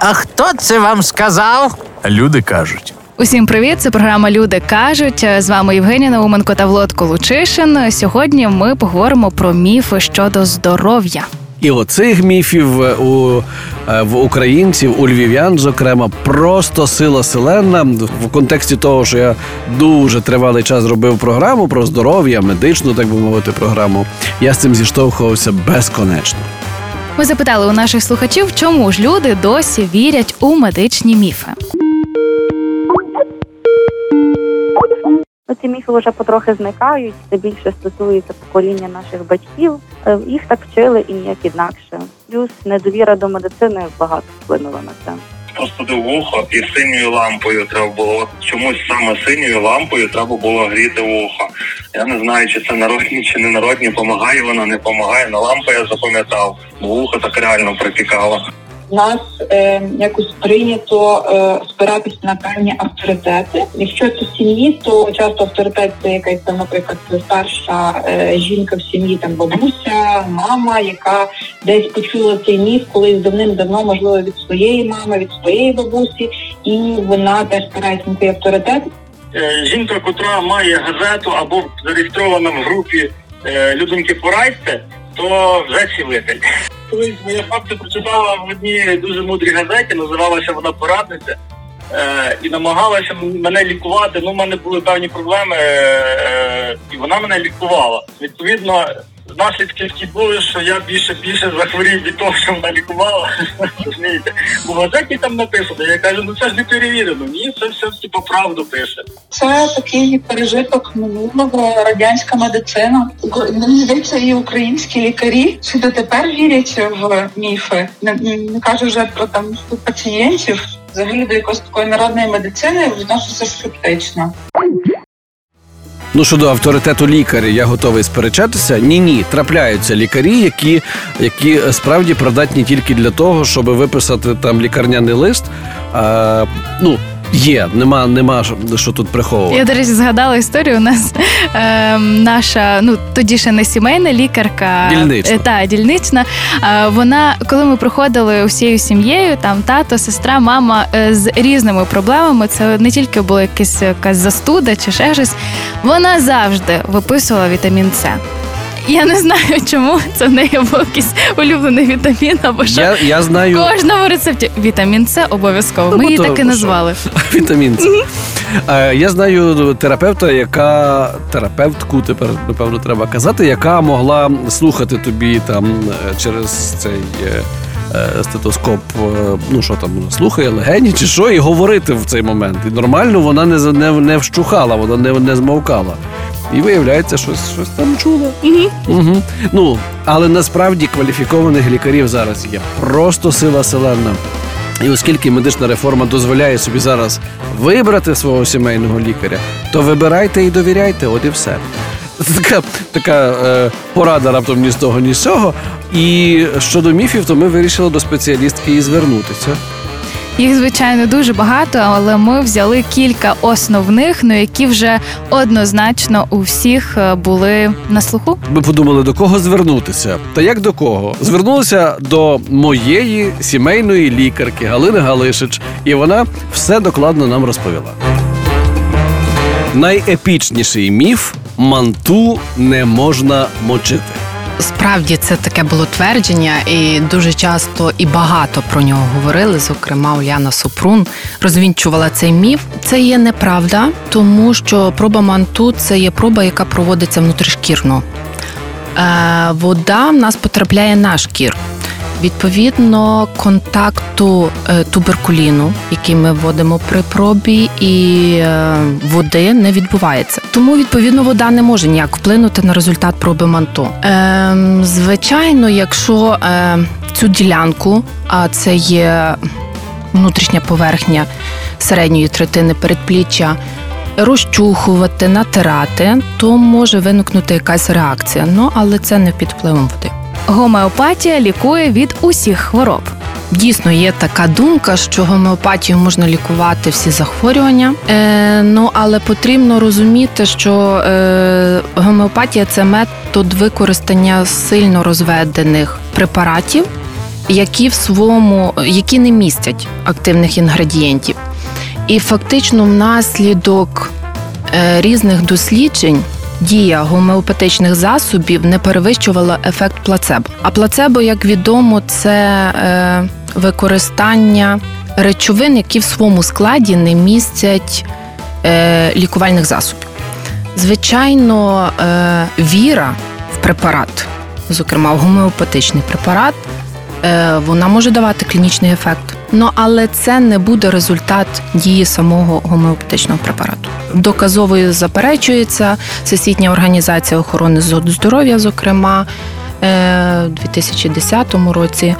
А хто це вам сказав? Люди кажуть. Усім привіт! Це програма Люди кажуть. З вами Євгенія Науменко та Влад Колучишин. Сьогодні ми поговоримо про міфи щодо здоров'я. І оцих міфів е, у е, в українців, у львів'ян, зокрема, просто сила селена в контексті того, що я дуже тривалий час робив програму про здоров'я, медичну, так би мовити, програму. Я з цим зіштовхувався безконечно. Ми запитали у наших слухачів, чому ж люди досі вірять у медичні міфи. Ці міфи вже потрохи зникають. Це більше стосується покоління наших батьків. Е, Їх так вчили і ніяк інакше. Плюс недовіра до медицини багато вплинула на це. Простудив вухо і синьою лампою треба було. От чомусь саме синьою лампою треба було гріти вухо. Я не знаю, чи це народні, чи не народні. Помагає вона, не помагає. На лампу я запам'ятав, бо вухо так реально припікало. Нас е, якось прийнято е, спиратись на певні авторитети. Якщо це в сім'ї, то часто авторитет це якась там, наприклад, старша е, жінка в сім'ї, там бабуся, мама, яка десь почула цей міф колись давним-давно, можливо, від своєї мами, від своєї бабусі, і вона теж спирається на цей авторитет. Е, Жінка, котра має газету або зареєстрована в групі е, людинки порадьте, то вже цілитель. Колись моя бабця прочитала в одній дуже мудрій газеті, називалася вона порадниця. Е, і намагалася мене лікувати. Ну, в мене були певні проблеми, е, і вона мене лікувала. Відповідно, наслідки такі що я більше більше захворів від того, що вона лікувала. Розумієте? В газеті там написано. Я кажу, ну це ж не перевірено. Ні, це все типу правду пише. Це такий пережиток минулого радянська медицина. Мені здається, і українські лікарі чи дотепер вірять в міфи. Не, не кажу вже про там пацієнтів. Взагалі до якоїсь такої народної медицини відноситься скептично. Ну щодо авторитету лікаря, я готовий сперечатися. Ні, ні, трапляються лікарі, які, які справді придатні тільки для того, щоб виписати там лікарняний лист. А, ну, є, нема, нема що- тут приховувати. Я, до речі, згадала історію. У нас е, наша, ну тоді ще не сімейна лікарка, Дільнична. е, та дільнична. Е, вона, коли ми приходили усією сім'єю, там тато, сестра, мама е, з різними проблемами. Це не тільки була якась, якась застуда чи ще щось. Вона завжди виписувала вітамін С. Я не знаю, чому це в неї був якийсь улюблений вітамін, або що Я, я в знаю кожному рецепті вітамін С обов'язково. Ну, Ми її то, так і ну, назвали. вітамін С. Е, Я знаю терапевта, яка терапевтку тепер напевно треба казати, яка могла слухати тобі там е, через цей. е, Стетоскоп, ну що там слухає, легені чи що, і говорити в цей момент. І нормально вона не, не, не вщухала, вона не, не змовкала. І виявляється, щось, щось там чула. Угу. Ну, але насправді кваліфікованих лікарів зараз є просто сила селена. І оскільки медична реформа дозволяє собі зараз вибрати свого сімейного лікаря, то вибирайте і довіряйте, от і все. Це така, така е, порада раптом ні з того, ні з цього. І щодо міфів, то ми вирішили до спеціалістки і звернутися. Їх, звичайно, дуже багато, але ми взяли кілька основних, ну які вже однозначно у всіх е, були на слуху. Ми подумали, до кого звернутися. Та як до кого? Звернулися до моєї сімейної лікарки Галини Галишич, і вона все докладно нам розповіла. Найепічніший міф манту не можна мочити. Справді це таке було твердження, і дуже часто і багато про нього говорили. Зокрема, Уляна Супрун розвінчувала цей міф. Це є неправда, тому що проба манту це є проба, яка проводиться внутрішкірно. Е, вода в нас потрапляє на шкіру. Відповідно, контакту е, туберкуліну, який ми вводимо при пробі, і е, води не відбувається. Тому відповідно вода не може ніяк вплинути на результат проби манто. Е, звичайно, якщо е, цю ділянку, а це є внутрішня поверхня середньої третини передпліччя. Розчухувати, натирати, то може виникнути якась реакція. Ну але це не під впливом води. Гомеопатія лікує від усіх хвороб. Дійсно, є така думка, що гомеопатією можна лікувати всі захворювання. Е, ну але потрібно розуміти, що е, гомеопатія це метод використання сильно розведених препаратів, які в своєму, які не містять активних інгредієнтів. І фактично, внаслідок е, різних досліджень. Дія гомеопатичних засобів не перевищувала ефект плацебо. А плацебо, як відомо, це е, використання речовин, які в своєму складі не містять е, лікувальних засобів. Звичайно, е, віра в препарат, зокрема в гомеопатичний препарат, вона може давати клінічний ефект. Ну, але це не буде результат дії самого гомеопатичного препарату. Доказовою заперечується Всесвітня організація охорони здоров'я, зокрема, е, у 2010 році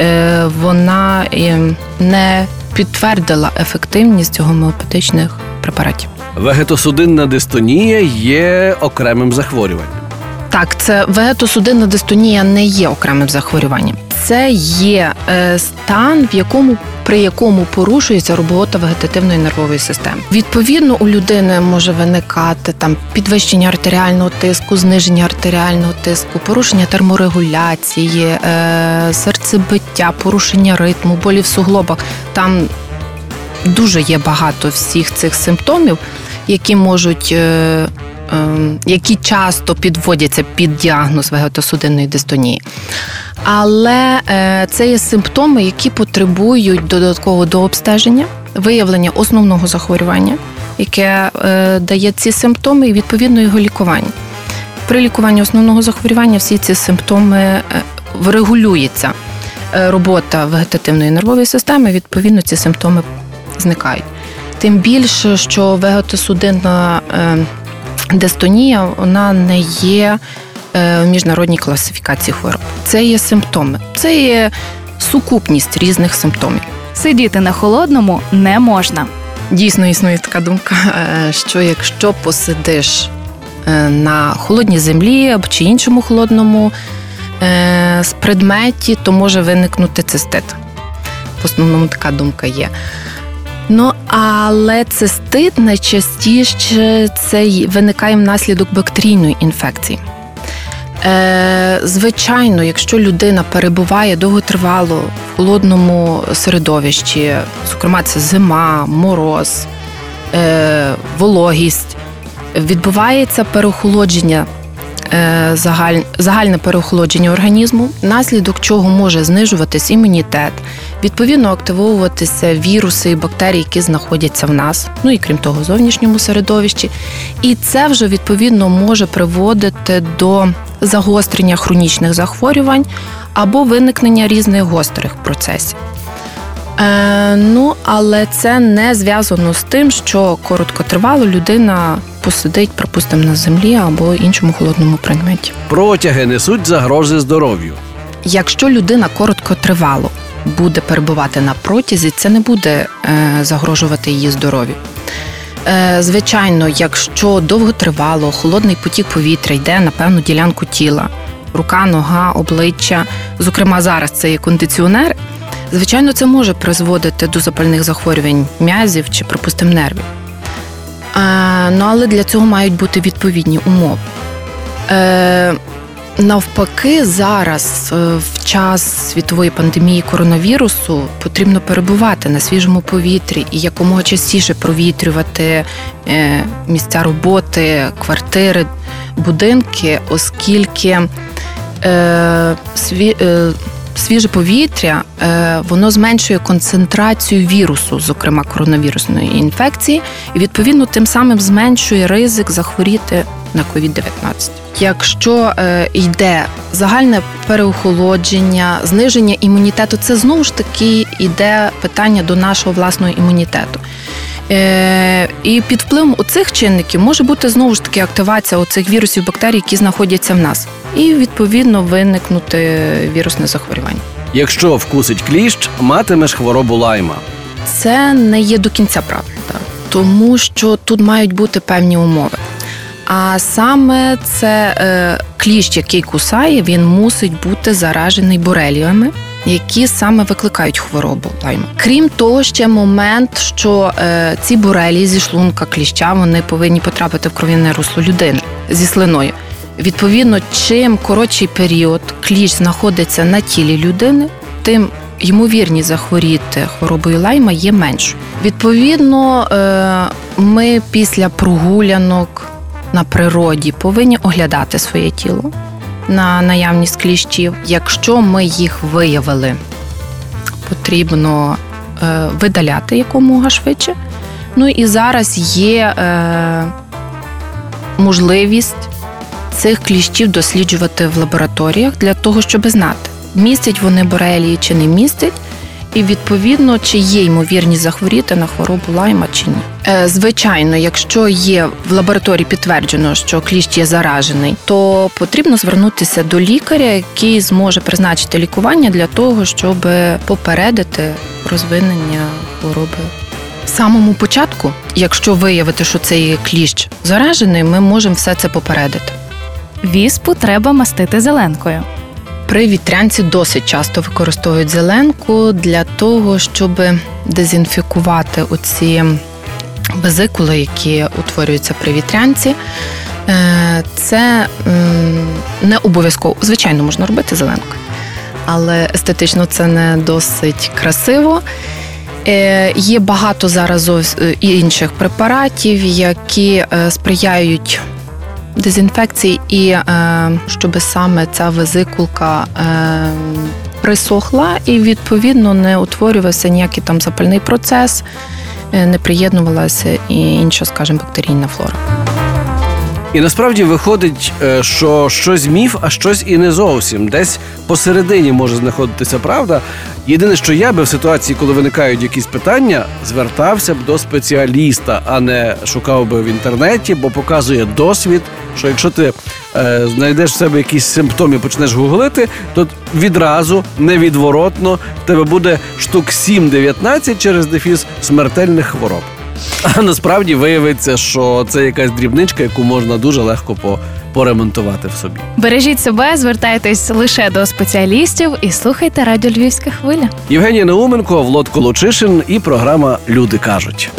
е, вона е, не підтвердила ефективність гомеопатичних препаратів. Вегетосудинна дистонія є окремим захворюванням. Так, це вегетосудинна дистонія не є окремим захворюванням. Це є е, стан, в якому при якому порушується робота вегетативної нервової системи. Відповідно, у людини може виникати там підвищення артеріального тиску, зниження артеріального тиску, порушення терморегуляції, е, серцебиття, порушення ритму, болі в суглобах. Там дуже є багато всіх цих симптомів, які можуть. Е, які часто підводяться під діагноз вегетосудинної дистонії. Але е, це є симптоми, які потребують додаткового дообстеження, виявлення основного захворювання, яке е, дає ці симптоми, і відповідно його лікування. При лікуванні основного захворювання всі ці симптоми е, врегулюється робота вегетативної нервової системи, відповідно, ці симптоми зникають. Тим більше, що вегетосудинна дистонія вона не є в міжнародній класифікації хвороб. Це є симптоми, це є сукупність різних симптомів. Сидіти на холодному не можна. Дійсно існує така думка, е, що якщо посидиш е, на холодній землі або чи іншому холодному е, предметі, то може виникнути цистит. В основному така думка є. Ну, але цистит найчастіше це виникає внаслідок бактерійної інфекції. Е, Звичайно, якщо людина перебуває довготривало в холодному середовищі, зокрема, це зима, мороз, е, вологість, відбувається переохолодження, е, загаль, загальне переохолодження організму, наслідок чого може знижуватись імунітет, відповідно активовуватися віруси і бактерії, які знаходяться в нас, ну і крім того, в зовнішньому середовищі. І це вже відповідно може приводити до загострення хронічних захворювань або виникнення різних гострих процесів. Е, Ну, але це не зв'язано з тим, що короткотривало людина посидить, припустимо, на землі або іншому холодному предметі. Протяги несуть загрози здоров'ю. Якщо людина короткотривало буде перебувати на протязі, це не буде е, загрожувати її здоров'ю. Е, звичайно, якщо довготривало, холодний потік повітря йде на певну ділянку тіла, рука, нога, обличчя, зокрема зараз це є кондиціонер. Звичайно, це може призводити до запальних захворювань м'язів чи, припустимо, нервів. Е, ну, але для цього мають бути відповідні умови. Навпаки, зараз, е, в час світової пандемії коронавірусу, потрібно перебувати на свіжому повітрі і якомога частіше провітрювати е, місця роботи, квартири, будинки, оскільки е, сві, свіже повітря воно зменшує концентрацію вірусу, зокрема коронавірусної інфекції, і відповідно тим самим зменшує ризик захворіти на COVID-19. Якщо е, йде загальне переохолодження, зниження імунітету, це знову ж таки йде питання до нашого власного імунітету. Е, І під впливом цих чинників може бути знову ж таки активація оцих вірусів бактерій, які знаходяться в нас, і відповідно виникнути вірусне захворювання. Якщо вкусить кліщ, матимеш хворобу лайма. Це не є до кінця правда, тому що тут мають бути певні умови. А саме це е, кліщ, який кусає, він мусить бути заражений бореліями, які саме викликають хворобу лайма. Крім того, ще момент, що е, ці борелії зі шлунка кліща вони повинні потрапити в кров'яне русло людини зі слиною. Відповідно, чим коротший період кліщ знаходиться на тілі людини, тим ймовірність захворіти хворобою лайма є меншою. Відповідно, е, ми після прогулянок на природі повинні оглядати своє тіло на наявність кліщів. Якщо ми їх виявили, потрібно е, видаляти якомога швидше. Ну і зараз є е, можливість цих кліщів досліджувати в лабораторіях для того, щоб знати, містять вони борелії чи не містять, і відповідно, чи є ймовірність захворіти на хворобу лайма чи ні. Е, Звичайно, якщо є в лабораторії підтверджено, що кліщ є заражений, то потрібно звернутися до лікаря, який зможе призначити лікування для того, щоб попередити розвинення хвороби. Самому початку, якщо виявити, що цей кліщ заражений, ми можемо все це попередити. Віспу треба мастити зеленкою. При вітрянці досить часто використовують зеленку для того, щоб дезінфікувати оці везикули, які утворюються при вітрянці. Е, Це не обов'язково. Звичайно, можна робити зеленкою, але естетично це не досить красиво. Е, Є багато зараз е, інших препаратів, які сприяють дезінфекції, і е, щоб саме ця везикулка е, присохла і відповідно не утворювався ніякий там запальний процес, е, не приєднувалася і інша, скажімо, бактерійна флора. І насправді виходить, е, що щось міф, а щось і не зовсім. Десь посередині може знаходитися правда. Єдине, що я би в ситуації, коли виникають якісь питання, звертався б до спеціаліста, а не шукав би в інтернеті, бо показує досвід, що якщо ти е, знайдеш в себе якісь симптоми, почнеш гуглити, то відразу невідворотно тебе буде штук 7-19 через дефіс смертельних хвороб. А насправді виявиться, що це якась дрібничка, яку можна дуже легко по, поремонтувати в собі. Бережіть себе, звертайтесь лише до спеціалістів і слухайте радіо Львівська хвиля. Євгенія Науменко, Влад Колочишин і програма Люди кажуть.